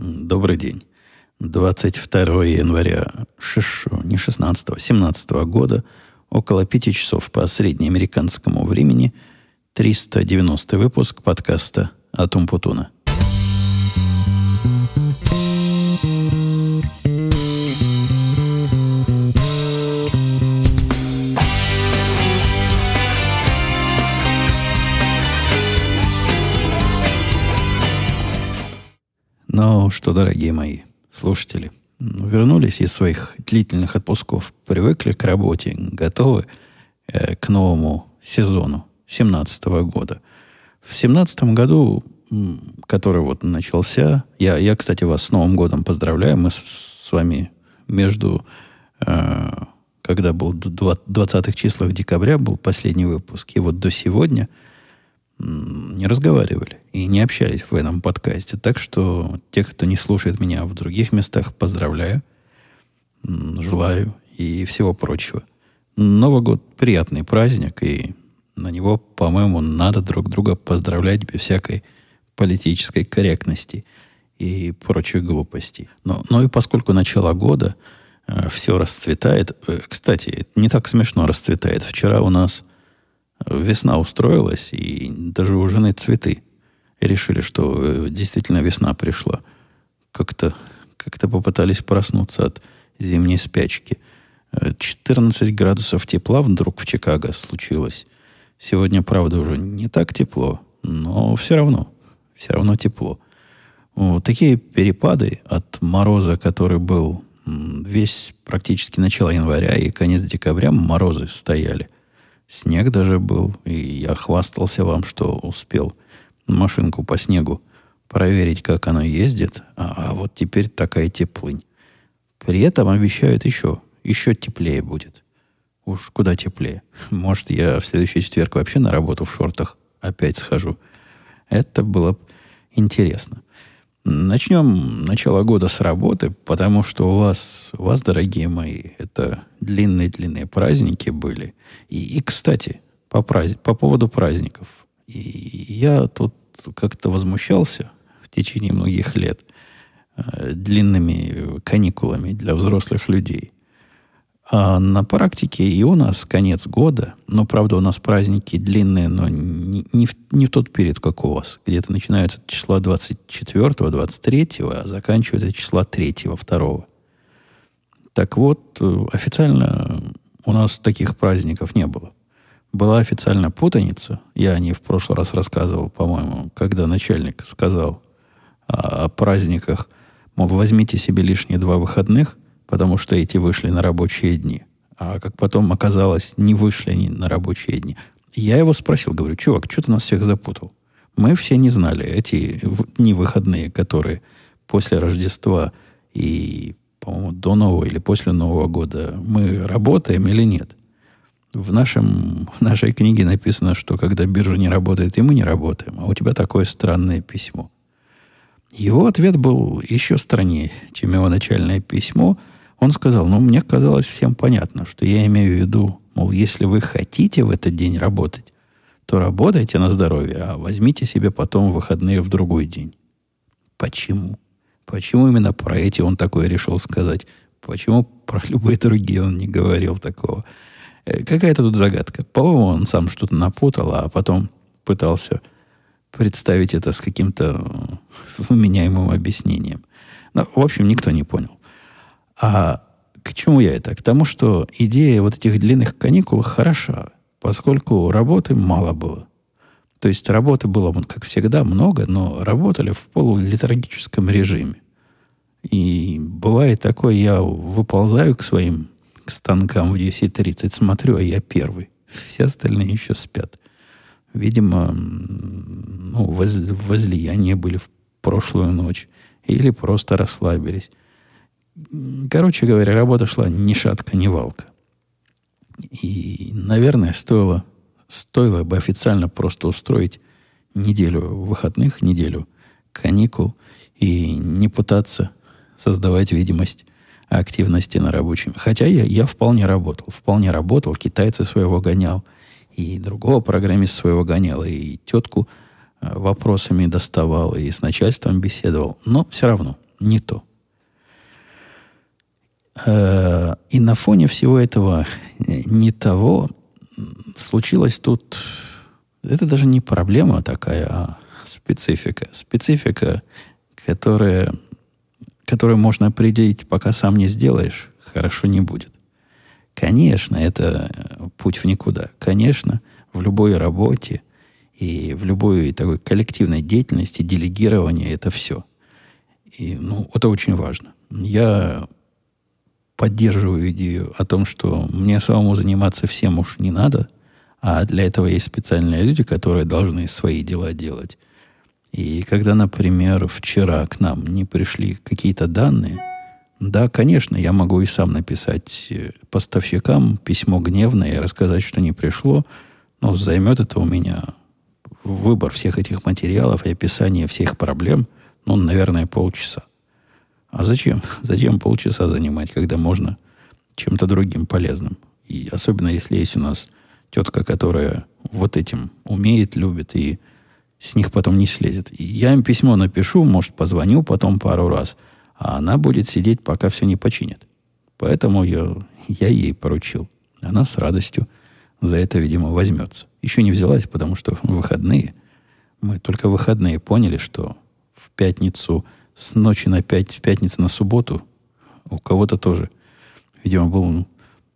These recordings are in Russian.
Добрый день. 22 января шиш- не 16 17 года, около 5 часов по среднеамериканскому времени, 390 выпуск подкаста «Атум Путуна». Что, дорогие мои слушатели, вернулись из своих длительных отпусков, привыкли к работе, готовы э, к новому сезону 2017 года. В 2017 году, который вот начался, я, я, кстати, вас с Новым годом поздравляю. Мы с, с вами между, э, когда был 20-х числах декабря, был последний выпуск, и вот до сегодня – не разговаривали и не общались в этом подкасте. Так что те, кто не слушает меня в других местах, поздравляю, желаю и всего прочего. Новый год приятный праздник, и на него, по-моему, надо друг друга поздравлять без всякой политической корректности и прочих глупостей. Но, но и поскольку начало года, все расцветает. Э, Кстати, не так смешно расцветает. Вчера у нас весна устроилась, и даже у жены цветы. Решили, что э, действительно весна пришла. Как-то как попытались проснуться от зимней спячки. Э, 14 градусов тепла вдруг в Чикаго случилось. Сегодня, правда, уже не так тепло, но все равно, все равно тепло. Вот такие перепады от мороза, который был весь практически начало января и конец декабря, морозы стояли. Снег даже был, и я хвастался вам, что успел машинку по снегу проверить, как оно ездит, а, а вот теперь такая теплынь. При этом обещают еще, еще теплее будет. Уж куда теплее. Может, я в следующий четверг вообще на работу в шортах опять схожу. Это было интересно. Начнем начало года с работы, потому что у вас, у вас, дорогие мои, это длинные-длинные праздники были. И, и кстати, по, праздник, по поводу праздников. И я тут как-то возмущался в течение многих лет э, длинными каникулами для взрослых людей. А на практике и у нас конец года, но, правда, у нас праздники длинные, но не, не, в, не в тот период, как у вас. Где-то начинаются числа 24 23 а заканчиваются числа 3 2 Так вот, э, официально у нас таких праздников не было. Была официально путаница. Я о ней в прошлый раз рассказывал, по-моему, когда начальник сказал о, о праздниках. Мол, возьмите себе лишние два выходных – потому что эти вышли на рабочие дни. А как потом оказалось, не вышли они на рабочие дни. Я его спросил, говорю, чувак, что ты нас всех запутал? Мы все не знали эти дни выходные, которые после Рождества и, по-моему, до Нового или после Нового года мы работаем или нет. В, нашем, в нашей книге написано, что когда биржа не работает, и мы не работаем. А у тебя такое странное письмо. Его ответ был еще страннее, чем его начальное письмо – он сказал, ну, мне казалось всем понятно, что я имею в виду, мол, если вы хотите в этот день работать, то работайте на здоровье, а возьмите себе потом выходные в другой день. Почему? Почему именно про эти он такое решил сказать? Почему про любые другие он не говорил такого? Э, какая-то тут загадка. По-моему, он сам что-то напутал, а потом пытался представить это с каким-то вменяемым объяснением. Но, в общем, никто не понял. А к чему я это? К тому, что идея вот этих длинных каникул хороша, поскольку работы мало было. То есть работы было, как всегда, много, но работали в полулитургическом режиме. И бывает такое, я выползаю к своим к станкам в 10.30, смотрю, а я первый. Все остальные еще спят. Видимо, ну, воз, возлияния были в прошлую ночь. Или просто расслабились. Короче говоря, работа шла ни шатка, ни валка. И, наверное, стоило, стоило бы официально просто устроить неделю выходных, неделю каникул и не пытаться создавать видимость активности на рабочем. Хотя я, я вполне работал. Вполне работал. Китайца своего гонял. И другого программиста своего гонял. И тетку э, вопросами доставал. И с начальством беседовал. Но все равно не то. Э, и на фоне всего этого не того случилось тут... Это даже не проблема такая, а специфика. Специфика, которая, которую можно определить, пока сам не сделаешь, хорошо не будет. Конечно, это путь в никуда. Конечно, в любой работе и в любой такой коллективной деятельности делегирование это все. И, ну, это очень важно. Я поддерживаю идею о том, что мне самому заниматься всем уж не надо, а для этого есть специальные люди, которые должны свои дела делать. И когда, например, вчера к нам не пришли какие-то данные, да, конечно, я могу и сам написать э, поставщикам письмо гневное и рассказать, что не пришло, но займет это у меня выбор всех этих материалов и описание всех проблем, ну, наверное, полчаса. А зачем? Зачем полчаса занимать, когда можно чем-то другим полезным? И особенно если есть у нас тетка, которая вот этим умеет, любит, и с них потом не слезет. И я им письмо напишу, может, позвоню потом пару раз, а она будет сидеть, пока все не починит. Поэтому я, я ей поручил. Она с радостью за это, видимо, возьмется. Еще не взялась, потому что выходные, мы только выходные поняли, что в пятницу с ночи на пять, пятницы на субботу у кого-то тоже, видимо, был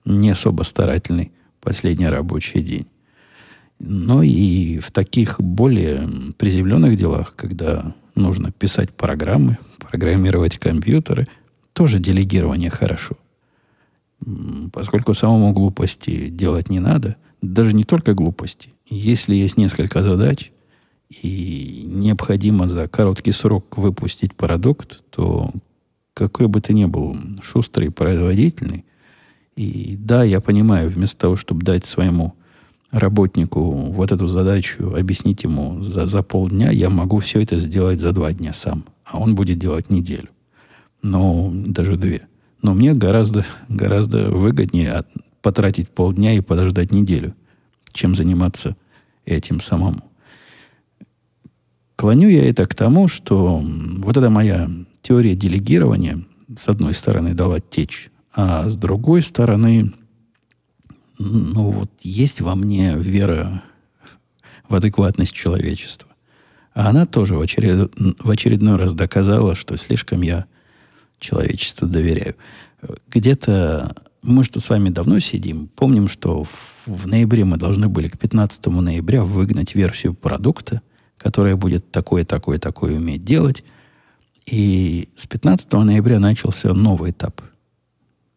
не особо старательный последний рабочий день. Но и в таких более приземленных делах, когда нужно писать программы, программировать компьютеры, тоже делегирование хорошо. Поскольку самому глупости делать не надо, даже не только глупости. Если есть несколько задач, и необходимо за короткий срок выпустить продукт, то какой бы ты ни был шустрый, производительный, и да, я понимаю, вместо того, чтобы дать своему работнику вот эту задачу, объяснить ему за, за полдня, я могу все это сделать за два дня сам. А он будет делать неделю. Но даже две. Но мне гораздо, гораздо выгоднее потратить полдня и подождать неделю, чем заниматься этим самому. Клоню я это к тому, что вот эта моя теория делегирования, с одной стороны, дала течь, а с другой стороны, ну вот есть во мне вера в адекватность человечества. А она тоже в, очеред... в очередной раз доказала, что слишком я человечеству доверяю. Где-то мы что с вами давно сидим, помним, что в, в ноябре мы должны были к 15 ноября выгнать версию продукта, которая будет такое, такое, такое уметь делать. И с 15 ноября начался новый этап,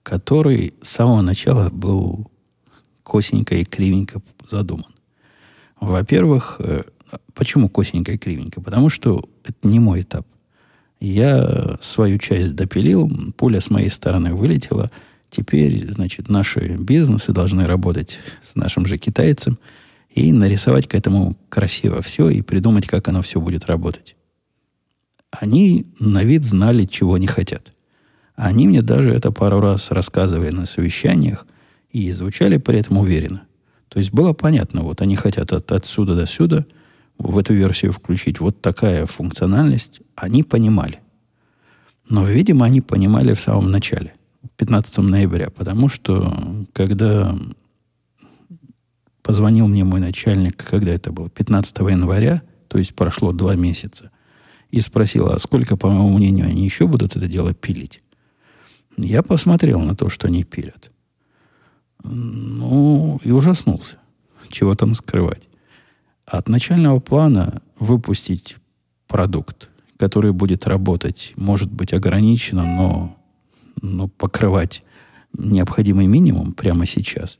который с самого начала был косенько и кривенько задуман. Во-первых, э, почему косенько и кривенько? Потому что это не мой этап. Я свою часть допилил, пуля с моей стороны вылетела. Теперь, значит, наши бизнесы должны работать с нашим же китайцем и нарисовать к этому красиво все и придумать, как оно все будет работать. Они на вид знали, чего не хотят. Они мне даже это пару раз рассказывали на совещаниях, и звучали при этом уверенно. То есть было понятно, вот они хотят от, отсюда до сюда в эту версию включить вот такая функциональность, они понимали. Но, видимо, они понимали в самом начале, 15 ноября, потому что когда позвонил мне мой начальник, когда это было, 15 января, то есть прошло два месяца, и спросил, а сколько, по моему мнению, они еще будут это дело пилить? Я посмотрел на то, что они пилят. Ну, и ужаснулся. Чего там скрывать. От начального плана выпустить продукт, который будет работать, может быть ограниченно, но, но покрывать необходимый минимум прямо сейчас,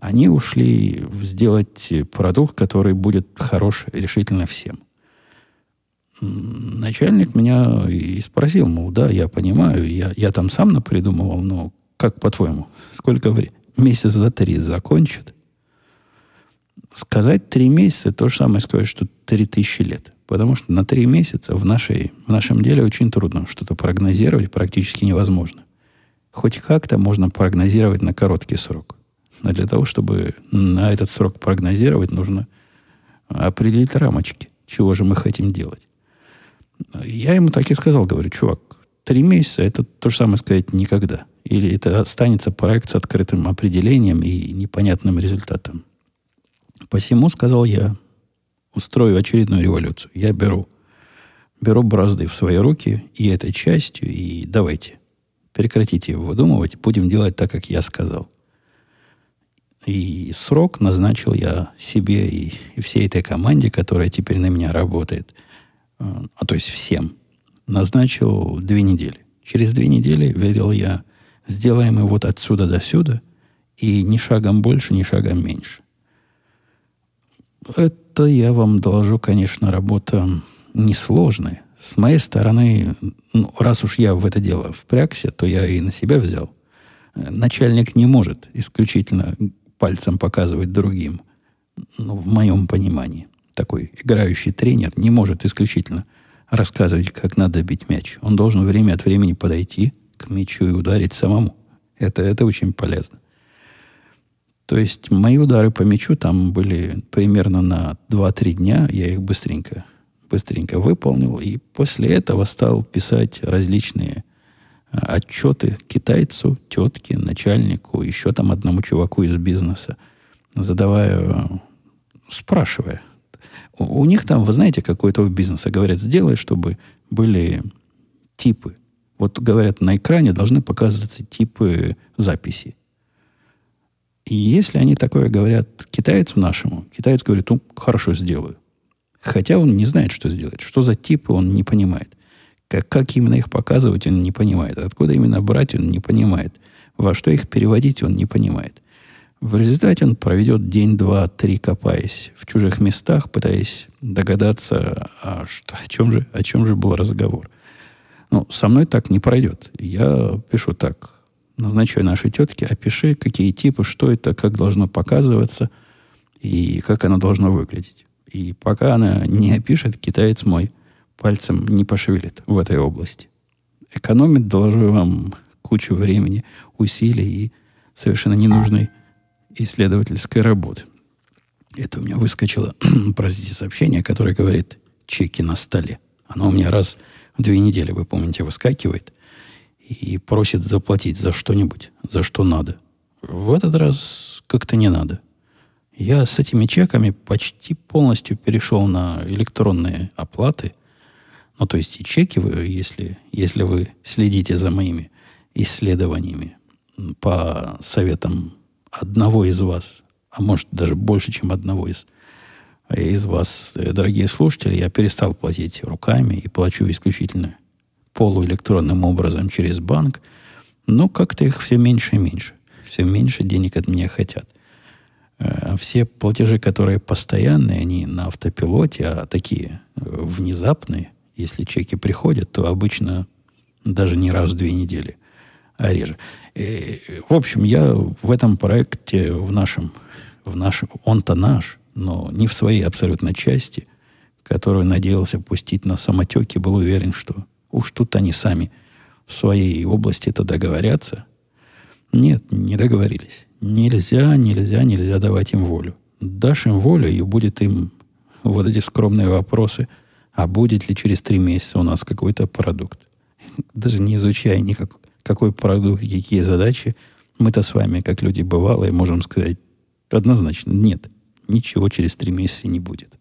они ушли сделать продукт, который будет хорош решительно всем. Начальник меня и спросил, мол, да, я понимаю, я, я там сам напридумывал, но как по-твоему, сколько времени? месяц за три закончат, сказать три месяца то же самое сказать, что три тысячи лет. Потому что на три месяца в, нашей, в нашем деле очень трудно что-то прогнозировать, практически невозможно. Хоть как-то можно прогнозировать на короткий срок. Но для того, чтобы на этот срок прогнозировать, нужно определить рамочки, чего же мы хотим делать. Я ему так и сказал, говорю, чувак, три месяца это то же самое сказать никогда. Или это останется проект с открытым определением и непонятным результатом. Посему, сказал я, устрою очередную революцию. Я беру, беру бразды в свои руки и этой частью, и давайте, прекратите выдумывать, будем делать так, как я сказал. И срок назначил я себе и, и всей этой команде, которая теперь на меня работает, а, а то есть всем, назначил две недели. Через две недели, верил я, сделаем его вот отсюда до сюда, и ни шагом больше, ни шагом меньше. Это, я вам доложу, конечно, работа несложная. С моей стороны, ну, раз уж я в это дело впрягся, то я и на себя взял. Начальник не может исключительно пальцем показывать другим. Ну, в моем понимании. Такой играющий тренер не может исключительно рассказывать, как надо бить мяч. Он должен время от времени подойти к мячу и ударить самому. Это, это очень полезно. То есть мои удары по мячу там были примерно на 2-3 дня. Я их быстренько, быстренько выполнил. И после этого стал писать различные отчеты китайцу, тетке, начальнику, еще там одному чуваку из бизнеса, задавая, спрашивая. У, у них там, вы знаете, какой-то бизнеса говорят, сделай, чтобы были типы. Вот говорят, на экране должны показываться типы записи. И если они такое говорят китайцу нашему, китаец говорит, ну, хорошо, сделаю. Хотя он не знает, что сделать. Что за типы, он не понимает. Как, как именно их показывать, он не понимает. Откуда именно брать, он не понимает. Во что их переводить, он не понимает. В результате он проведет день, два, три, копаясь в чужих местах, пытаясь догадаться, а что, о, чем же, о чем же был разговор. Ну, со мной так не пройдет. Я пишу так назначаю нашей тетке, опиши, какие типы, что это, как должно показываться и как оно должно выглядеть. И пока она не опишет, китаец мой пальцем не пошевелит в этой области. Экономит, доложу вам, кучу времени, усилий и совершенно ненужной исследовательской работы. Это у меня выскочило, простите, сообщение, которое говорит «чеки на столе». Оно у меня раз в две недели, вы помните, выскакивает и просит заплатить за что-нибудь, за что надо. В этот раз как-то не надо. Я с этими чеками почти полностью перешел на электронные оплаты. Ну, то есть и чеки вы, если, если вы следите за моими исследованиями по советам одного из вас, а может даже больше, чем одного из, из вас, дорогие слушатели, я перестал платить руками и плачу исключительно полуэлектронным образом через банк, но как-то их все меньше и меньше. Все меньше денег от меня хотят. Э, все платежи, которые постоянные, они на автопилоте, а такие э, внезапные, если чеки приходят, то обычно даже не раз в две недели, а реже. И, э, в общем, я в этом проекте, в нашем, в нашем, он-то наш, но не в своей абсолютно части, которую надеялся пустить на самотеке, был уверен, что Уж тут они сами в своей области это договорятся. Нет, не договорились. Нельзя, нельзя, нельзя давать им волю. Дашь им волю, и будет им вот эти скромные вопросы, а будет ли через три месяца у нас какой-то продукт. Даже не изучая никак, какой продукт, какие задачи, мы-то с вами, как люди бывалые, можем сказать однозначно, нет, ничего через три месяца не будет.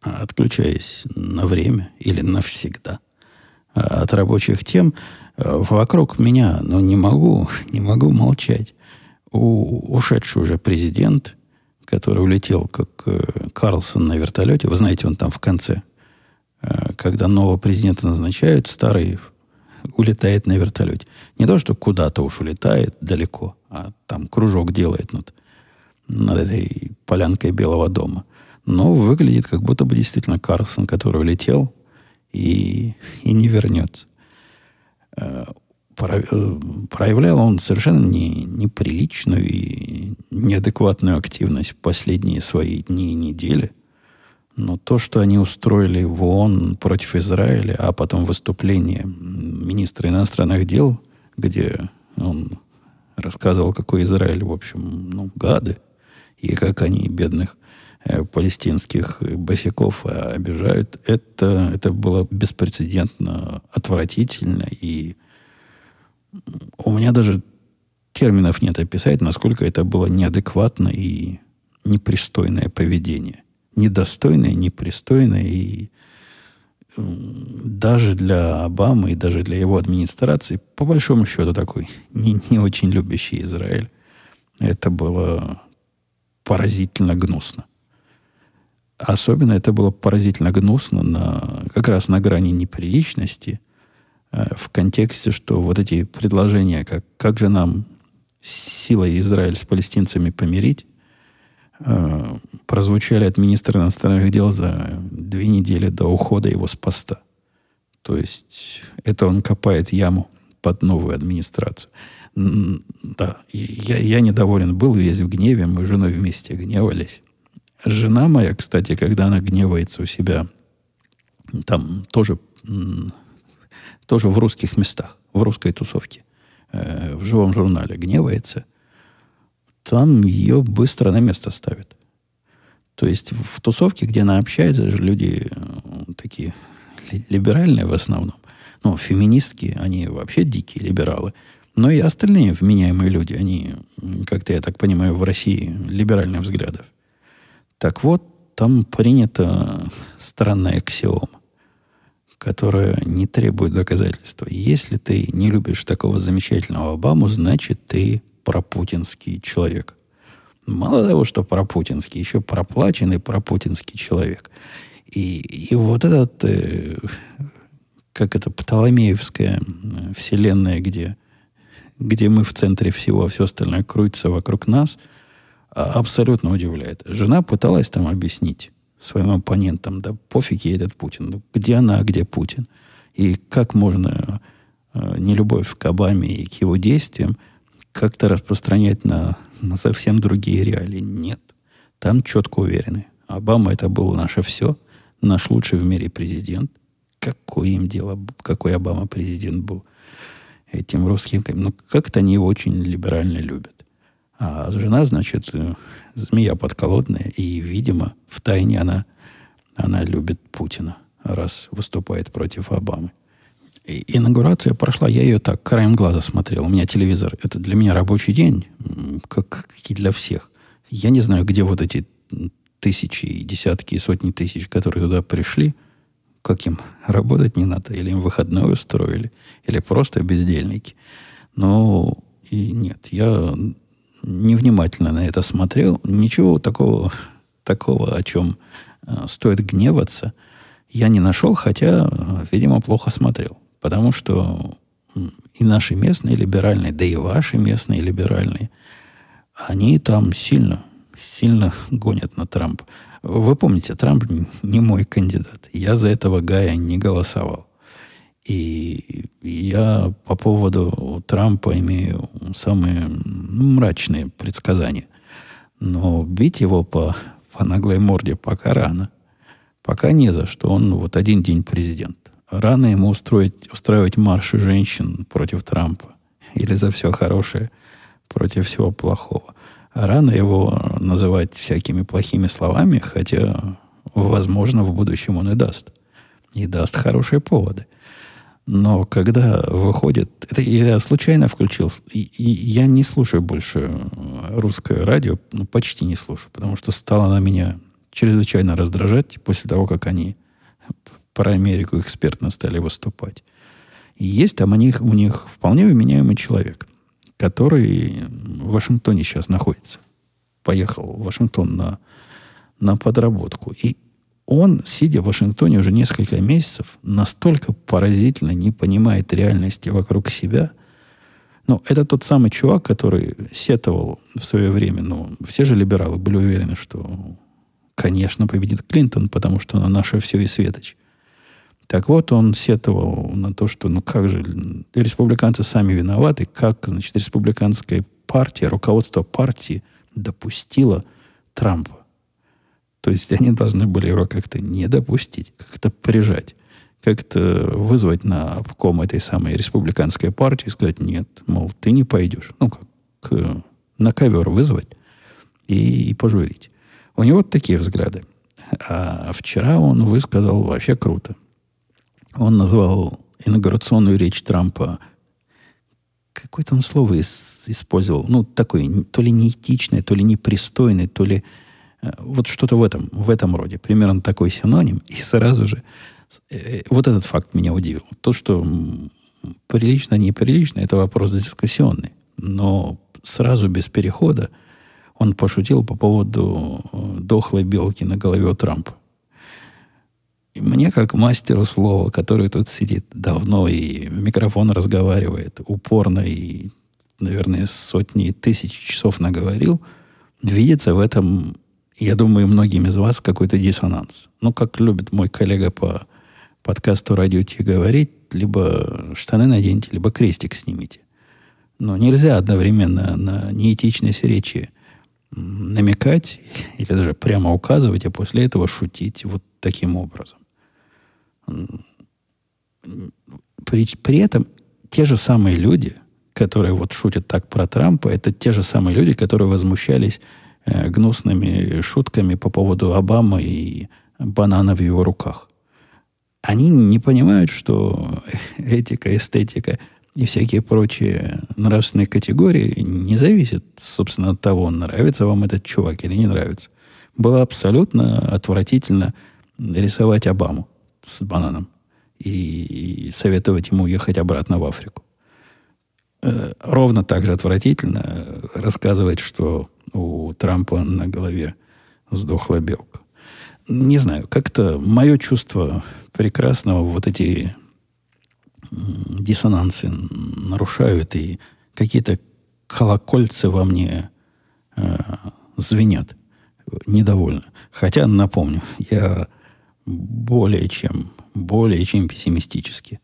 А отключаясь на время или навсегда – от рабочих тем э, вокруг меня, но не могу, не могу молчать. У, ушедший уже президент, который улетел как э, Карлсон на вертолете, вы знаете, он там в конце, когда нового президента назначают, старый улетает на вертолете. Не то, что куда-то уж улетает далеко, а там кружок делает над, над этой полянкой Белого дома. Но выглядит, как будто бы действительно Карлсон, который улетел, и, и не вернется. Э, э, проявлял он совершенно не, неприличную и неадекватную активность в последние свои дни и недели. Но то, что они устроили в ООН против Израиля, а потом выступление министра иностранных дел, где он рассказывал, какой Израиль, в общем, ну, гады, и как они бедных э, палестинских босиков обижают. Это, это было беспрецедентно отвратительно. И у меня даже терминов нет описать, насколько это было неадекватно и непристойное поведение. Недостойное, непристойное и даже для Обамы и даже для его администрации, по большому счету, такой не, не очень любящий Израиль, это было поразительно гнусно. Особенно это было поразительно гнусно на, как раз на грани неприличности, э, в контексте, что вот эти предложения, как, как же нам силой Израиль с палестинцами помирить, э, прозвучали от министра иностранных дел за две недели до ухода его с поста. То есть это он копает яму под новую администрацию. Да, я, я недоволен был, весь в гневе, мы с женой вместе гневались. Жена моя, кстати, когда она гневается у себя, там тоже, тоже в русских местах, в русской тусовке, э, в живом журнале гневается, там ее быстро на место ставят. То есть в тусовке, где она общается, люди э, такие либеральные в основном. Ну, феминистки, они вообще дикие либералы. Но и остальные вменяемые люди, они, как-то, я так понимаю, в России либеральных взглядов. Так вот, там принята странная аксиома, которая не требует доказательства. Если ты не любишь такого замечательного Обаму, значит, ты пропутинский человек. Мало того, что пропутинский, еще проплаченный пропутинский человек. И, и вот этот, э, как это, Птоломеевская вселенная, где, где мы в центре всего, а все остальное крутится вокруг нас, а, абсолютно удивляет. Жена пыталась там объяснить своим оппонентам, да пофиг ей этот Путин, ну, где она, а где Путин. И как можно э, нелюбовь к Обаме и к его действиям как-то распространять на на совсем другие реалии. Нет. Там четко уверены. Обама это был наше все, наш лучший в мире президент. Какое им дело, какой Обама президент был этим русским. Ну, как-то они его очень либерально любят. А жена, значит, э, змея подколодная, и, видимо, в тайне она, она любит Путина, раз выступает против Обамы. И инаугурация прошла, я ее так краем глаза смотрел. У меня телевизор. Это для меня рабочий день, как, как и для всех. Я не знаю, где вот эти тысячи, десятки и сотни тысяч, которые туда пришли, как им работать не надо, или им выходной устроили, или просто бездельники. Но и нет, я невнимательно на это смотрел. Ничего такого, такого о чем э, стоит гневаться, я не нашел, хотя, видимо, плохо смотрел. Потому что и наши местные либеральные, да и ваши местные либеральные, они там сильно, сильно гонят на Трампа. Вы помните, Трамп не мой кандидат. Я за этого Гая не голосовал. И я по поводу Трампа имею самые мрачные предсказания. Но бить его по, по наглой морде пока рано. Пока не за что. Он вот один день президент. Рано ему устроить, устраивать марши женщин против Трампа. Или за все хорошее против всего плохого. Рано его называть всякими плохими словами, хотя, возможно, в будущем он и даст. И даст хорошие поводы. Но когда выходит... Это я случайно включил. И, и я не слушаю больше русское радио. Ну, почти не слушаю. Потому что стало на меня чрезвычайно раздражать после того, как они про Америку экспертно стали выступать. И есть там у них, у них вполне вменяемый человек, который в Вашингтоне сейчас находится. Поехал в Вашингтон на, на подработку. И он, сидя в Вашингтоне уже несколько месяцев, настолько поразительно не понимает реальности вокруг себя. Ну, это тот самый чувак, который сетовал в свое время. Ну, все же либералы были уверены, что, конечно, победит Клинтон, потому что она наше все и светоч. Так вот, он сетовал на то, что, ну как же, республиканцы сами виноваты, как, значит, республиканская партия, руководство партии допустило Трампа. То есть они должны были его как-то не допустить, как-то прижать, как-то вызвать на обком этой самой республиканской партии и сказать, нет, мол, ты не пойдешь. Ну, как на ковер вызвать и, и пожурить. У него вот такие взгляды. А вчера он высказал вообще круто. Он назвал инаугурационную речь Трампа какое-то он слово использовал, ну, такое, то ли неэтичное, то ли непристойное, то ли э, вот что-то в этом, в этом роде. Примерно такой синоним. И сразу же э, вот этот факт меня удивил. То, что прилично, неприлично, это вопрос дискуссионный. Но сразу без перехода он пошутил по поводу э, дохлой белки на голове у Трампа. Мне, как мастеру слова, который тут сидит давно и в микрофон разговаривает упорно и, наверное, сотни тысяч часов наговорил, видится в этом, я думаю, многим из вас какой-то диссонанс. Ну, как любит мой коллега по подкасту «Радио Ти» говорить, либо штаны наденьте, либо крестик снимите. Но нельзя одновременно на неэтичность речи намекать или даже прямо указывать, а после этого шутить вот таким образом. При, при этом те же самые люди, которые вот шутят так про Трампа, это те же самые люди, которые возмущались э, гнусными шутками по поводу Обамы и банана в его руках. Они не понимают, что этика, эстетика и всякие прочие нравственные категории не зависят, собственно, от того, нравится вам этот чувак или не нравится. Было абсолютно отвратительно рисовать Обаму с бананом и, советовать ему ехать обратно в Африку. Э, ровно так же отвратительно рассказывать, что у Трампа на голове сдохла белка. Не знаю, как-то мое чувство прекрасного вот эти диссонансы нарушают, и какие-то колокольцы во мне э, звенят недовольно. Хотя, напомню, я более чем, более чем пессимистически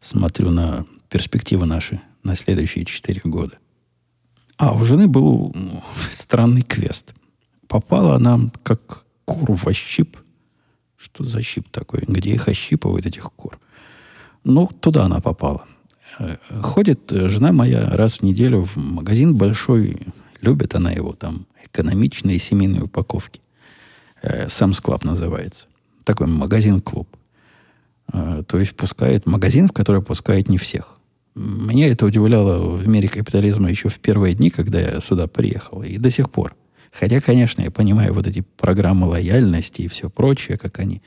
смотрю на перспективы наши на следующие четыре года. А у жены был ну, странный квест. Попала она как кур во щип. Что за щип такой? Где их ощипывают, этих кур? Ну, туда она попала. Э, ходит жена моя раз в неделю в магазин большой. Любит она его там. Экономичные семейные упаковки. Э, Сам склад называется такой магазин-клуб. А, то есть пускает магазин, в который пускает не всех. Меня это удивляло в мире капитализма еще в первые дни, когда я сюда приехал, и до сих пор. Хотя, конечно, я понимаю вот эти программы лояльности и все прочее, как они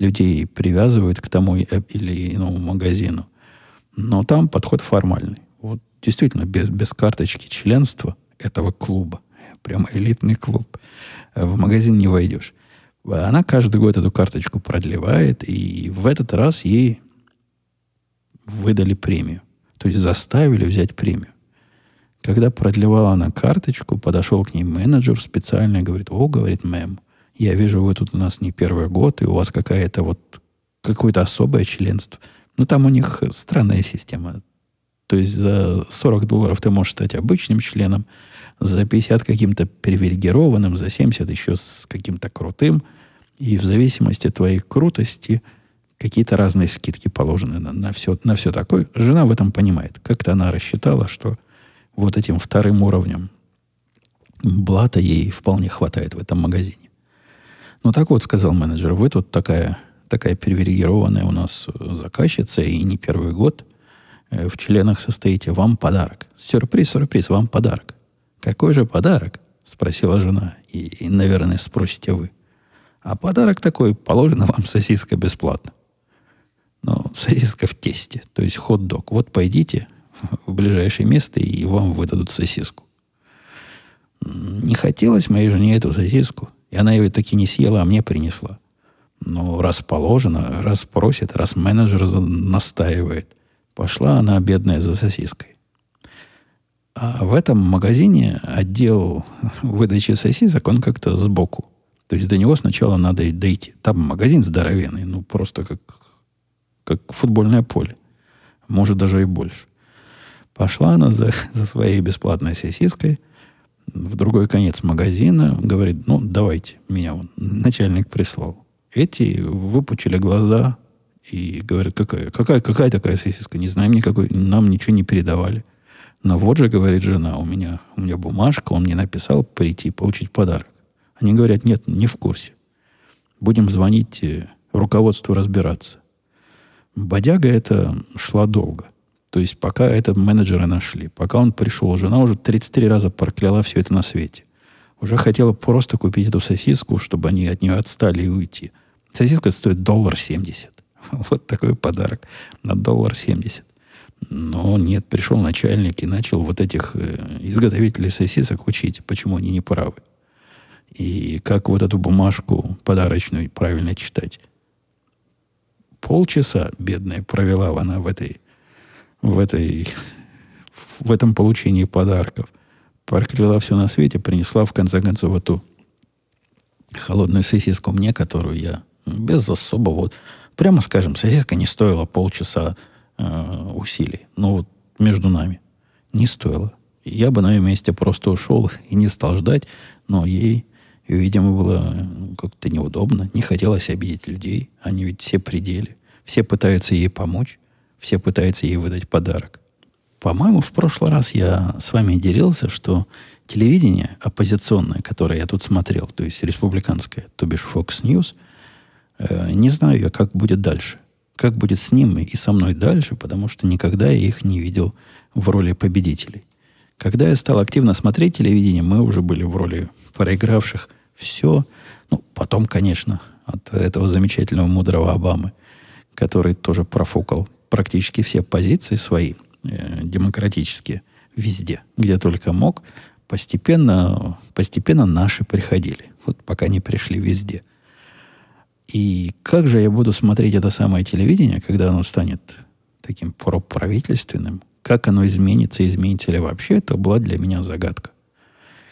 людей привязывают к тому или иному магазину. Но там подход формальный. Вот действительно, без, без карточки членства этого клуба, прямо элитный клуб, в магазин не войдешь. Она каждый год эту карточку продлевает, и в этот раз ей выдали премию. То есть заставили взять премию. Когда продлевала она карточку, подошел к ней менеджер специально говорит, о, говорит, мэм, я вижу, вы тут у нас не первый год, и у вас какая-то вот какое-то особое членство. Но там у них странная система. То есть за 40 долларов ты можешь стать обычным членом, за 50 каким-то привилегированным, за 70 еще с каким-то крутым. И в зависимости от твоей крутости какие-то разные скидки положены на, на, все, на все такое. Жена в этом понимает. Как-то она рассчитала, что вот этим вторым уровнем блата ей вполне хватает в этом магазине. Ну так вот, сказал менеджер, вы тут такая, такая привилегированная у нас заказчица, и не первый год э, в членах состоите, вам подарок. Сюрприз, сюрприз, вам подарок. Какой же подарок? Спросила жена. И, и, наверное, спросите вы. А подарок такой, положена вам сосиска бесплатно. Но сосиска в тесте, то есть хот-дог. Вот пойдите в ближайшее место, и вам выдадут сосиску. Не хотелось моей жене эту сосиску, и она ее таки не съела, а мне принесла. Но раз положено, раз просит, раз менеджер настаивает, пошла она, бедная, за сосиской. А в этом магазине отдел выдачи сосисок, он как-то сбоку. То есть до него сначала надо дойти. Там магазин здоровенный, ну просто как, как футбольное поле. Может, даже и больше. Пошла она за, за своей бесплатной сосиской в другой конец магазина, говорит, ну, давайте, меня он, начальник прислал. Эти выпучили глаза и говорят, какая, какая, какая такая сосиска? Не знаем никакой, нам ничего не передавали. Но вот же, говорит жена, у меня, у меня бумажка, он мне написал прийти получить подарок. Они говорят, нет, не в курсе. Будем звонить э, руководству разбираться. Бодяга это шла долго. То есть пока это менеджеры нашли, пока он пришел, жена уже 33 раза прокляла все это на свете. Уже хотела просто купить эту сосиску, чтобы они от нее отстали и уйти. Сосиска стоит доллар семьдесят. Вот такой подарок на доллар семьдесят. Но нет, пришел начальник и начал вот этих э, изготовителей сосисок учить, почему они не правы. И как вот эту бумажку подарочную правильно читать. Полчаса бедная провела она в этой, в этой, в этом получении подарков. Прокляла все на свете, принесла в конце концов эту холодную сосиску мне, которую я без особого... Вот, прямо скажем, сосиска не стоила полчаса э, усилий. Ну, вот между нами. Не стоило. Я бы на ее месте просто ушел и не стал ждать, но ей, видимо, было как-то неудобно. Не хотелось обидеть людей. Они ведь все пределе. Все пытаются ей помочь. Все пытаются ей выдать подарок. По-моему, в прошлый раз я с вами делился, что телевидение оппозиционное, которое я тут смотрел, то есть республиканское, то бишь Fox News, э, не знаю я, как будет дальше как будет с ним и со мной дальше, потому что никогда я их не видел в роли победителей. Когда я стал активно смотреть телевидение, мы уже были в роли проигравших все. Ну, потом, конечно, от этого замечательного мудрого Обамы, который тоже профукал практически все позиции свои, э, демократические, везде, где только мог, постепенно, постепенно наши приходили. Вот пока не пришли везде. И как же я буду смотреть это самое телевидение, когда оно станет таким правительственным? Как оно изменится, изменится ли вообще, это была для меня загадка.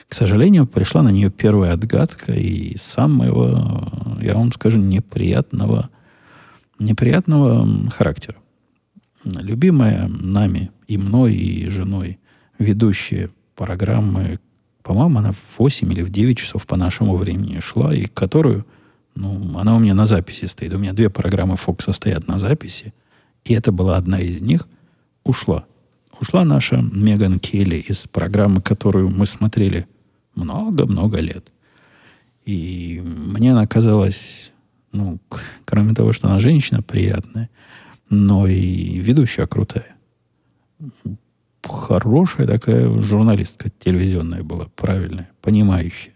К сожалению, пришла на нее первая отгадка и самого, я вам скажу, неприятного, неприятного характера. Любимая нами, и мной, и женой ведущая программы, по-моему, она в 8 или в 9 часов по нашему времени шла, и которую – ну, она у меня на записи стоит. У меня две программы Fox стоят на записи. И это была одна из них. Ушла. Ушла наша Меган Келли из программы, которую мы смотрели много-много лет. И мне она казалась, ну, кроме того, что она женщина приятная, но и ведущая крутая. Хорошая такая журналистка телевизионная была, правильная, понимающая.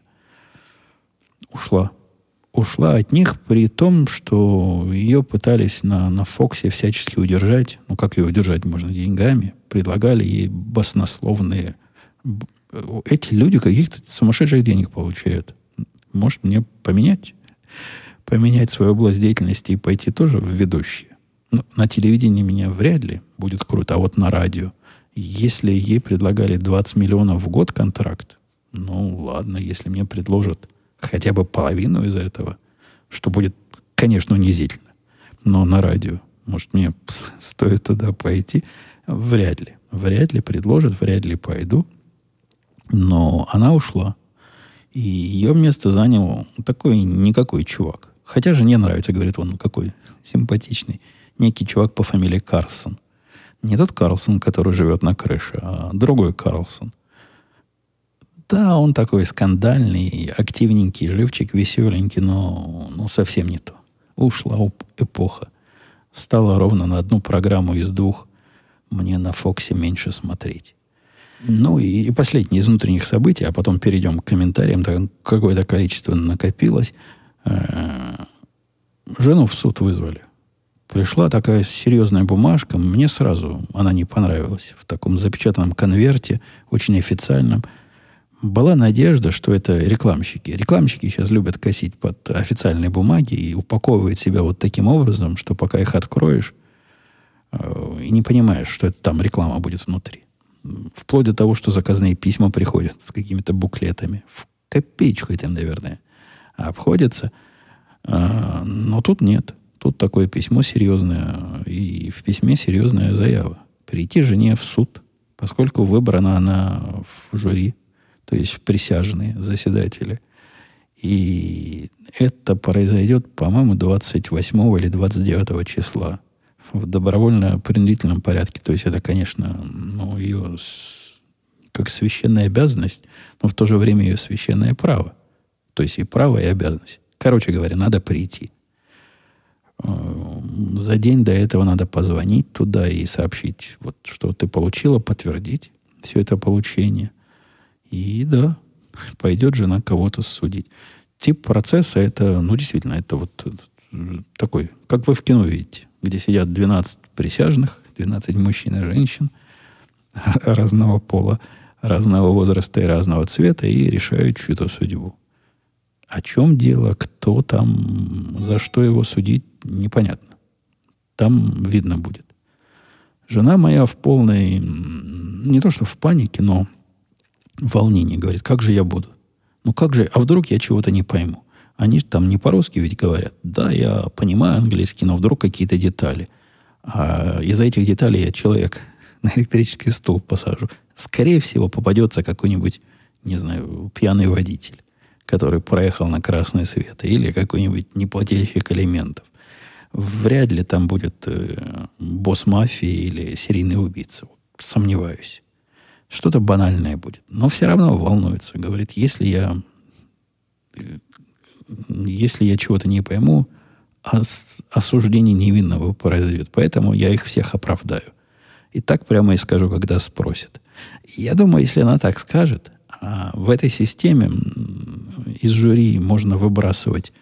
Ушла ушла от них при том, что ее пытались на, на Фоксе всячески удержать. Ну, как ее удержать можно? Деньгами. Предлагали ей баснословные... Эти люди каких-то сумасшедших денег получают. Может, мне поменять? Поменять свою область деятельности и пойти тоже в ведущие? Ну, на телевидении меня вряд ли будет круто. А вот на радио. Если ей предлагали 20 миллионов в год контракт, ну, ладно, если мне предложат хотя бы половину из этого, что будет, конечно, унизительно. Но на радио, может, мне стоит туда пойти? Вряд ли. Вряд ли предложат, вряд ли пойду. Но она ушла. И ее место занял такой никакой чувак. Хотя же не нравится, говорит он, какой симпатичный. Некий чувак по фамилии Карлсон. Не тот Карлсон, который живет на крыше, а другой Карлсон. Да, он такой скандальный, активненький, живчик, веселенький, но ну, совсем не то. Ушла эпоха. Стала ровно на одну программу из двух мне на Фоксе меньше смотреть. Ну и, и последние из внутренних событий, а потом перейдем к комментариям, там какое-то количество накопилось. Э-э- жену в суд вызвали. Пришла такая серьезная бумажка, мне сразу она не понравилась. В таком запечатанном конверте, очень официальном – была надежда, что это рекламщики. Рекламщики сейчас любят косить под официальные бумаги и упаковывают себя вот таким образом, что пока их откроешь, э, и не понимаешь, что это там реклама будет внутри. Вплоть до того, что заказные письма приходят с какими-то буклетами. В копеечку этим, наверное, обходятся. А, но тут нет. Тут такое письмо серьезное, и в письме серьезная заява. Прийти жене в суд, поскольку выбрана она в жюри то есть присяжные заседатели. И это произойдет, по-моему, 28 или 29 числа в добровольно-принудительном порядке. То есть это, конечно, ну, ее как священная обязанность, но в то же время ее священное право. То есть и право, и обязанность. Короче говоря, надо прийти. Э, за день до этого надо позвонить туда и сообщить, вот, что ты получила, подтвердить все это получение. И да, пойдет жена кого-то судить. Тип процесса это, ну, действительно, это вот такой, как вы в кино видите, где сидят 12 присяжных, 12 мужчин и женщин разного пола, разного возраста и разного цвета и решают чью-то судьбу. О чем дело, кто там, за что его судить, непонятно. Там видно будет. Жена моя в полной, не то что в панике, но волнении говорит, как же я буду? Ну как же, а вдруг я чего-то не пойму? Они там не по-русски ведь говорят. Да, я понимаю английский, но вдруг какие-то детали. А из-за этих деталей я человек на электрический стул посажу. Скорее всего, попадется какой-нибудь, не знаю, пьяный водитель который проехал на красный свет, или какой-нибудь неплательщик элементов. Вряд ли там будет э, босс мафии или серийный убийца. Сомневаюсь. Что-то банальное будет. Но все равно волнуется. Говорит, если я, э, если я чего-то не пойму, ос, осуждение невинного произойдет. Поэтому я их всех оправдаю. И так прямо и скажу, когда спросят. Я думаю, если она так скажет, а в этой системе из жюри можно выбрасывать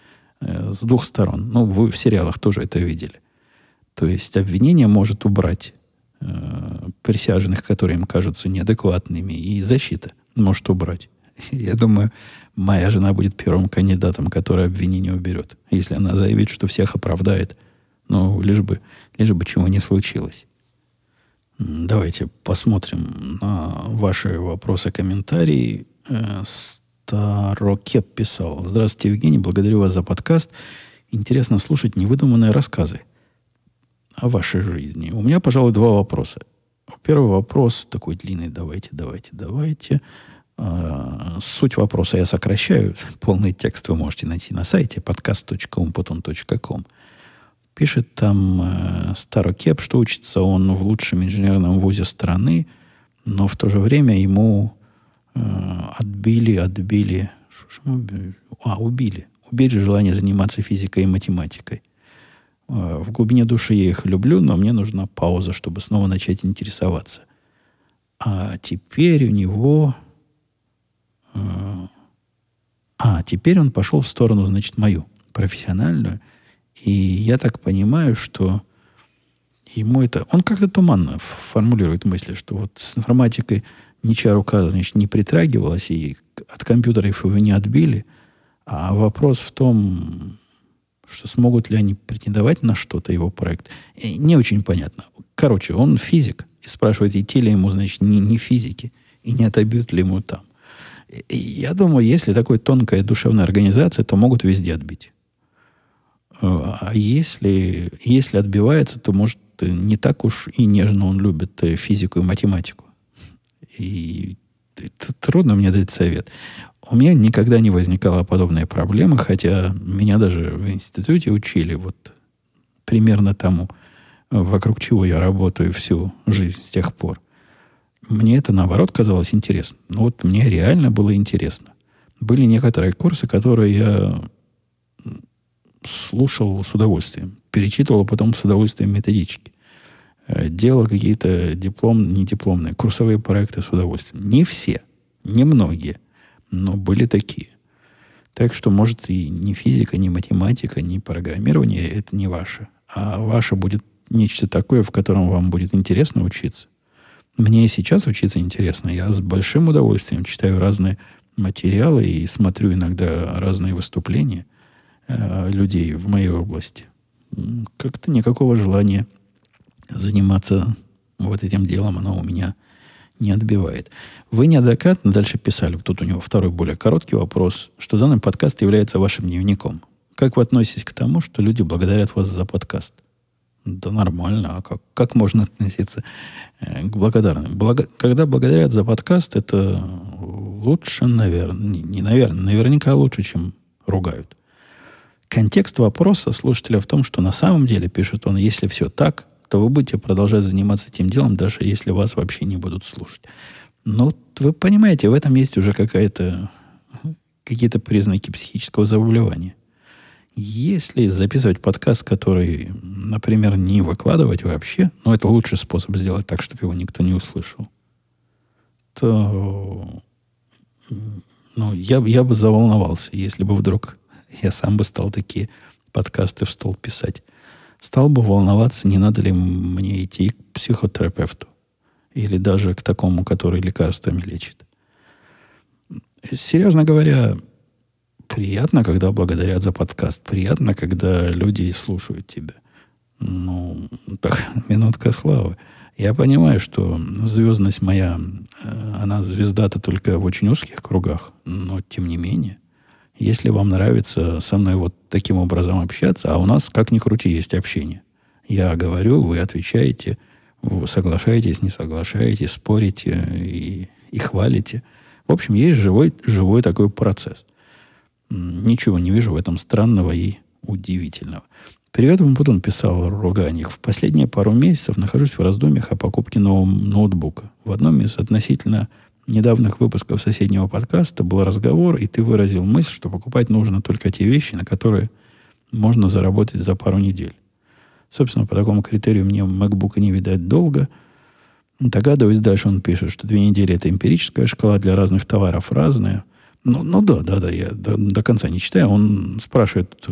э, с двух сторон. Ну, вы в сериалах тоже это видели. То есть обвинение может убрать э, присяжных, которые им кажутся неадекватными, и защита может убрать. Я думаю, моя жена будет первым кандидатом, который обвинение уберет. Если она заявит, что всех оправдает, ну, лишь бы, лишь бы чего не случилось. Давайте посмотрим на ваши вопросы, комментарии. Э, Старокеп писал. Здравствуйте, Евгений. Благодарю вас за подкаст. Интересно слушать невыдуманные рассказы о вашей жизни. У меня, пожалуй, два вопроса. Первый вопрос такой длинный. Давайте, давайте, давайте. А, суть вопроса я сокращаю. Полный текст вы можете найти на сайте podcast.umputun.com. Пишет там э, Старокеп, что учится он в лучшем инженерном вузе страны, но в то же время ему э, отбили, отбили, а, убили. Убили желание заниматься физикой и математикой. Э, в глубине души я их люблю, но мне нужна пауза, чтобы снова начать интересоваться. А теперь у него... Э, а, теперь он пошел в сторону, значит, мою, профессиональную – и я так понимаю, что ему это... Он как-то туманно формулирует мысли, что вот с информатикой ничья рука, значит, не притрагивалась, и от компьютеров его не отбили. А вопрос в том, что смогут ли они претендовать на что-то, его проект, не очень понятно. Короче, он физик, и спрашивает, идти ли ему, значит, не, не физики, и не отобьют ли ему там. Я думаю, если такая тонкая душевная организация, то могут везде отбить. А если, если отбивается, то, может, не так уж и нежно он любит э, физику и математику. И это трудно мне дать совет. У меня никогда не возникала подобная проблема, хотя меня даже в институте учили вот примерно тому, вокруг чего я работаю всю жизнь с тех пор. Мне это, наоборот, казалось интересно. Ну, вот мне реально было интересно. Были некоторые курсы, которые я слушал с удовольствием. Перечитывал потом с удовольствием методички. Э, делал какие-то диплом, не дипломные, курсовые проекты с удовольствием. Не все, не многие, но были такие. Так что, может, и ни физика, ни математика, ни программирование это не ваше. А ваше будет нечто такое, в котором вам будет интересно учиться. Мне и сейчас учиться интересно. Я с большим удовольствием читаю разные материалы и смотрю иногда разные выступления – Э, людей в моей области. Как-то никакого желания заниматься вот этим делом оно у меня не отбивает. Вы неоднократно дальше писали, тут у него второй более короткий вопрос, что данный подкаст является вашим дневником. Как вы относитесь к тому, что люди благодарят вас за подкаст? Да нормально. А как, как можно относиться э, к благодарным? Благо, когда благодарят за подкаст, это лучше, наверное, не, не наверное, наверняка лучше, чем ругают. Контекст вопроса слушателя в том, что на самом деле, пишет он, если все так, то вы будете продолжать заниматься этим делом, даже если вас вообще не будут слушать. Но вы понимаете, в этом есть уже какая-то какие-то признаки психического заболевания. Если записывать подкаст, который, например, не выкладывать вообще, но это лучший способ сделать так, чтобы его никто не услышал, то ну, я, я бы заволновался, если бы вдруг я сам бы стал такие подкасты в стол писать. Стал бы волноваться, не надо ли мне идти к психотерапевту. Или даже к такому, который лекарствами лечит. Серьезно говоря, приятно, когда благодарят за подкаст. Приятно, когда люди слушают тебя. Ну, так, минутка славы. Я понимаю, что звездность моя, э, она звезда-то только в очень узких кругах, но тем не менее, если вам нравится со мной вот таким образом общаться, а у нас, как ни крути, есть общение. Я говорю, вы отвечаете, вы соглашаетесь, не соглашаетесь, спорите и, и хвалите. В общем, есть живой, живой такой процесс. Ничего не вижу в этом странного и удивительного. Привет Путун, писал Руганих. В последние пару месяцев нахожусь в раздумьях о покупке нового ноутбука. В одном из относительно недавних выпусков соседнего подкаста был разговор, и ты выразил мысль, что покупать нужно только те вещи, на которые можно заработать за пару недель. Собственно, по такому критерию мне MacBook не видать долго. Догадываюсь, дальше он пишет, что две недели это эмпирическая шкала для разных товаров разная. Ну, ну да, да, да, я до, до конца не читаю. Он спрашивает,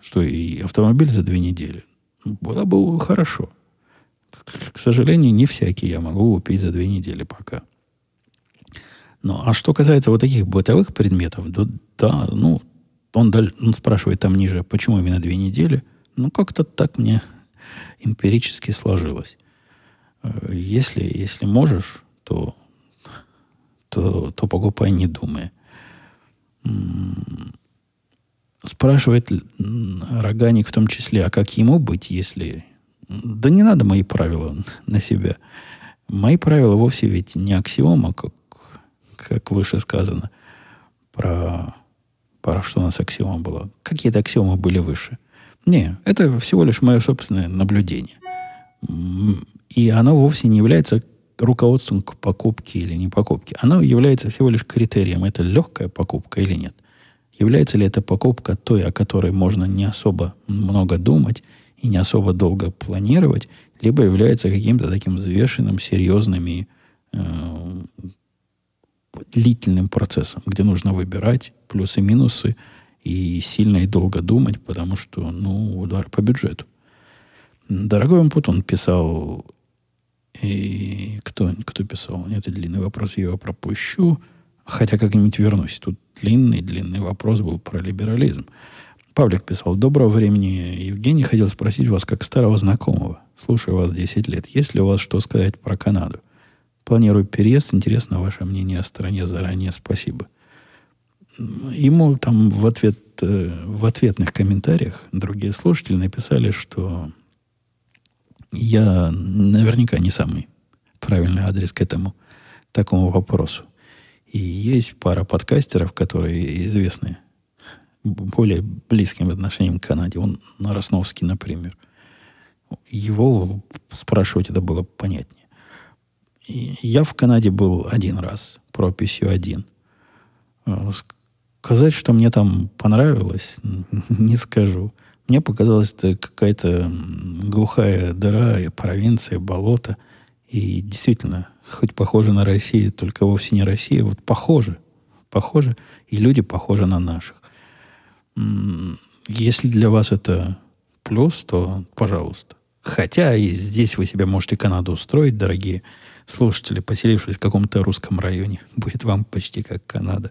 что и автомобиль за две недели. Было бы хорошо. К сожалению, не всякий я могу купить за две недели пока. Ну, а что касается вот таких бытовых предметов, да, да ну, он, он спрашивает там ниже, почему именно две недели. Ну, как-то так мне эмпирически сложилось. Э, если, если можешь, то, то, то покупай, не думая. Спрашивает Роганик в том числе, а как ему быть, если... Да не надо мои правила на себя. Мои правила вовсе ведь не аксиома, как как выше сказано, про, про что у нас аксиома была. Какие-то аксиомы были выше. Не, это всего лишь мое собственное наблюдение. И оно вовсе не является руководством к покупке или не покупке. Оно является всего лишь критерием, это легкая покупка или нет. Является ли это покупка той, о которой можно не особо много думать и не особо долго планировать, либо является каким-то таким взвешенным, серьезным и э, длительным процессом, где нужно выбирать плюсы-минусы и сильно и долго думать, потому что, ну, удар по бюджету. Дорогой инпут, он писал, и кто, кто писал? Это длинный вопрос, я его пропущу. Хотя как-нибудь вернусь. Тут длинный-длинный вопрос был про либерализм. Павлик писал, доброго времени, Евгений. Хотел спросить вас, как старого знакомого. Слушаю вас 10 лет. Есть ли у вас что сказать про Канаду? Планирую переезд. Интересно ваше мнение о стране заранее. Спасибо. Ему там в, ответ, э, в ответных комментариях другие слушатели написали, что я наверняка не самый правильный адрес к этому такому вопросу. И есть пара подкастеров, которые известны более близким отношением к Канаде. Он Росновский, например. Его спрашивать это было понятнее. Я в Канаде был один раз, прописью один. Э, сказать, что мне там понравилось, не скажу. Мне показалось, это какая-то глухая дыра, провинция, болото. И действительно, хоть похоже на Россию, только вовсе не Россия, вот похоже. Похоже, и люди похожи на наших. Если для вас это плюс, то пожалуйста. Хотя и здесь вы себе можете Канаду устроить, дорогие слушатели, поселившись в каком-то русском районе, будет вам почти как Канада.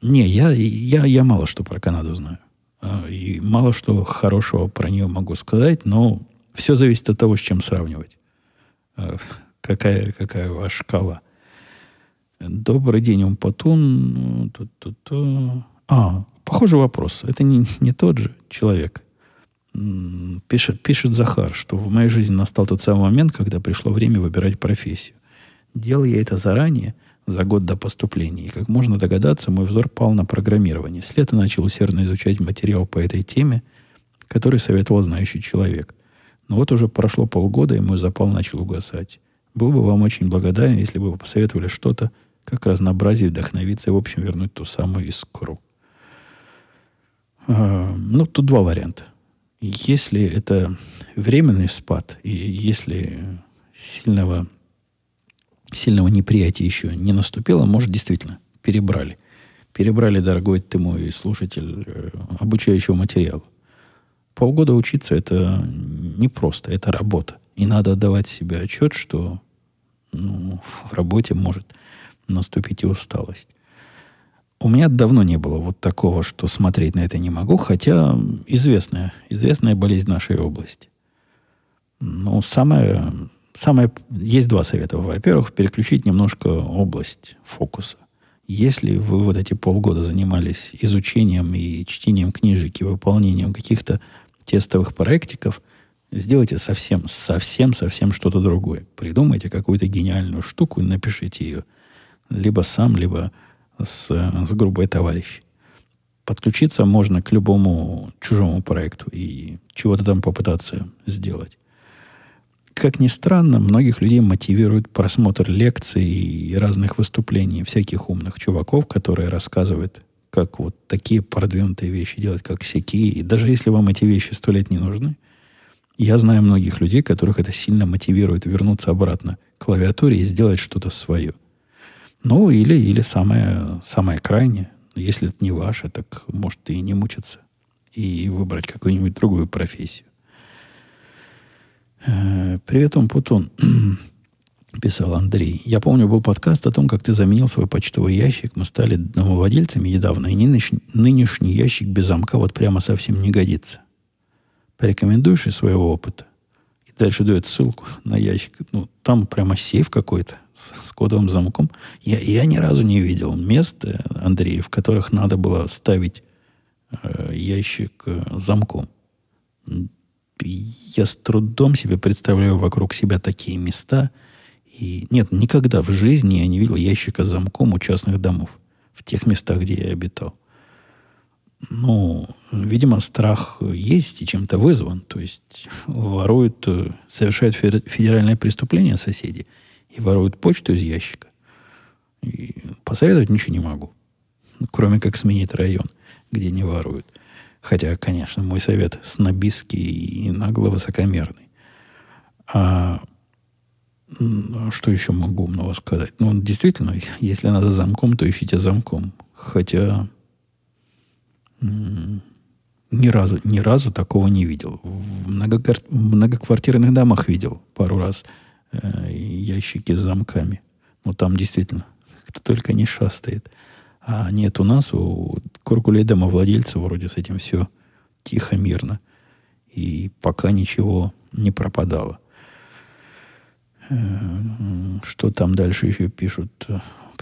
Не, я, я, я мало что про Канаду знаю. А, и мало что хорошего про нее могу сказать, но все зависит от того, с чем сравнивать. А, какая, какая у вас шкала. Добрый день, Умпатун. А, похожий вопрос. Это не, не тот же человек. Пишет, пишет Захар, что в моей жизни настал тот самый момент, когда пришло время выбирать профессию. Делал я это заранее, за год до поступления. И, как можно догадаться, мой взор пал на программирование. С лета начал усердно изучать материал по этой теме, который советовал знающий человек. Но вот уже прошло полгода, и мой запал начал угасать. Был бы вам очень благодарен, если бы вы посоветовали что-то, как разнообразие, вдохновиться и, в общем, вернуть ту самую искру. А, ну, тут два варианта. Если это временный спад, и если сильного, сильного неприятия еще не наступило, может, действительно, перебрали. Перебрали, дорогой ты мой слушатель, э, обучающего материала. Полгода учиться это непросто, это работа. И надо отдавать себе отчет, что ну, в работе может наступить и усталость. У меня давно не было вот такого, что смотреть на это не могу, хотя известная, известная болезнь нашей области. Ну, самое, самое... Есть два совета. Во-первых, переключить немножко область фокуса. Если вы вот эти полгода занимались изучением и чтением книжек и выполнением каких-то тестовых проектиков, сделайте совсем, совсем, совсем что-то другое. Придумайте какую-то гениальную штуку и напишите ее. Либо сам, либо с, с группой товарищей. Подключиться можно к любому чужому проекту и чего-то там попытаться сделать. Как ни странно, многих людей мотивирует просмотр лекций и разных выступлений всяких умных чуваков, которые рассказывают, как вот такие продвинутые вещи делать, как всякие. И даже если вам эти вещи сто лет не нужны, я знаю многих людей, которых это сильно мотивирует вернуться обратно к клавиатуре и сделать что-то свое. Ну, или, или самое, самое крайнее. Если это не ваше, так может и не мучиться. И выбрать какую-нибудь другую профессию. Э, Привет, он Путун, писал Андрей. Я помню, был подкаст о том, как ты заменил свой почтовый ящик. Мы стали домовладельцами недавно, и нынешний, нынешний ящик без замка вот прямо совсем не годится. Порекомендуешь из своего опыта? И дальше дает ссылку на ящик. Ну, там прямо сейф какой-то с, с кодовым замком. Я, я ни разу не видел мест, э, Андрей, в которых надо было ставить э, ящик э, замком. Я с трудом себе представляю вокруг себя такие места. И нет, никогда в жизни я не видел ящика с замком у частных домов. В тех местах, где я обитал. Ну, видимо, страх есть и чем-то вызван. То есть воруют, э, совершают федеральное преступление соседи – и воруют почту из ящика. И посоветовать ничего не могу. Кроме как сменить район, где не воруют. Хотя, конечно, мой совет снобистский и нагло высокомерный. А что еще могу умного сказать? Ну, действительно, если надо замком, то ищите замком. Хотя ни разу, ни разу такого не видел. В многоквартирных домах видел пару раз – э, ящики с замками. Ну, там действительно кто только не шастает. А нет, у нас, у Куркулей домовладельца вроде с этим все тихо, мирно. И пока ничего не пропадало. Э, что там дальше еще пишут?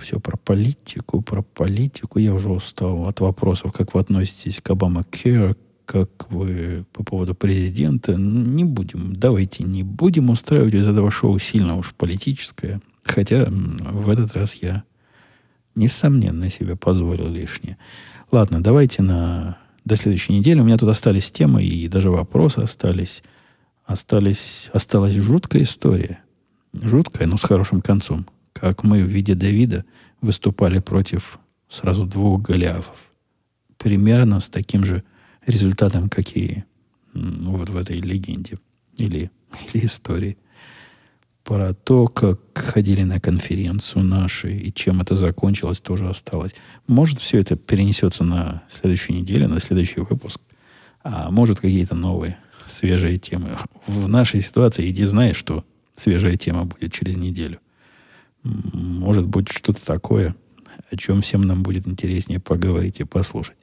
Все про политику, про политику. Я уже устал от вопросов, как вы относитесь к Обама Кер, как вы по поводу президента. Не будем, давайте не будем устраивать из этого шоу сильно уж политическое. Хотя в этот раз я, несомненно, себе позволил лишнее. Ладно, давайте на до следующей недели. У меня тут остались темы и даже вопросы остались. Остались, осталась жуткая история. Жуткая, но с хорошим концом. Как мы в виде Давида выступали против сразу двух Голиафов. Примерно с таким же результатом, какие вот в этой легенде или, или истории. Про то, как ходили на конференцию наши и чем это закончилось, тоже осталось. Может, все это перенесется на следующую неделю, на следующий выпуск. А может, какие-то новые, свежие темы. В нашей ситуации иди знаешь, что свежая тема будет через неделю. Может быть, что-то такое, о чем всем нам будет интереснее поговорить и послушать.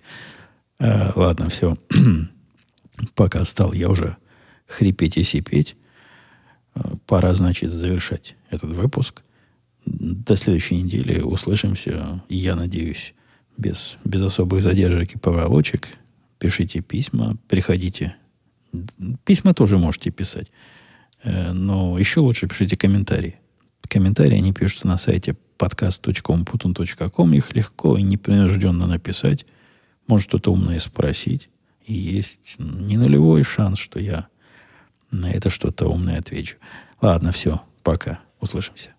Э, ладно, все. Пока стал я уже хрипеть и сипеть. Пора, значит, завершать этот выпуск. До следующей недели услышимся, я надеюсь, без, без особых задержек и поволочек. Пишите письма, приходите. Письма тоже можете писать. Э, но еще лучше пишите комментарии. Комментарии, они пишутся на сайте podcast.umputun.com. Их легко и непринужденно написать может что-то умное спросить. И есть не нулевой шанс, что я на это что-то умное отвечу. Ладно, все, пока. Услышимся.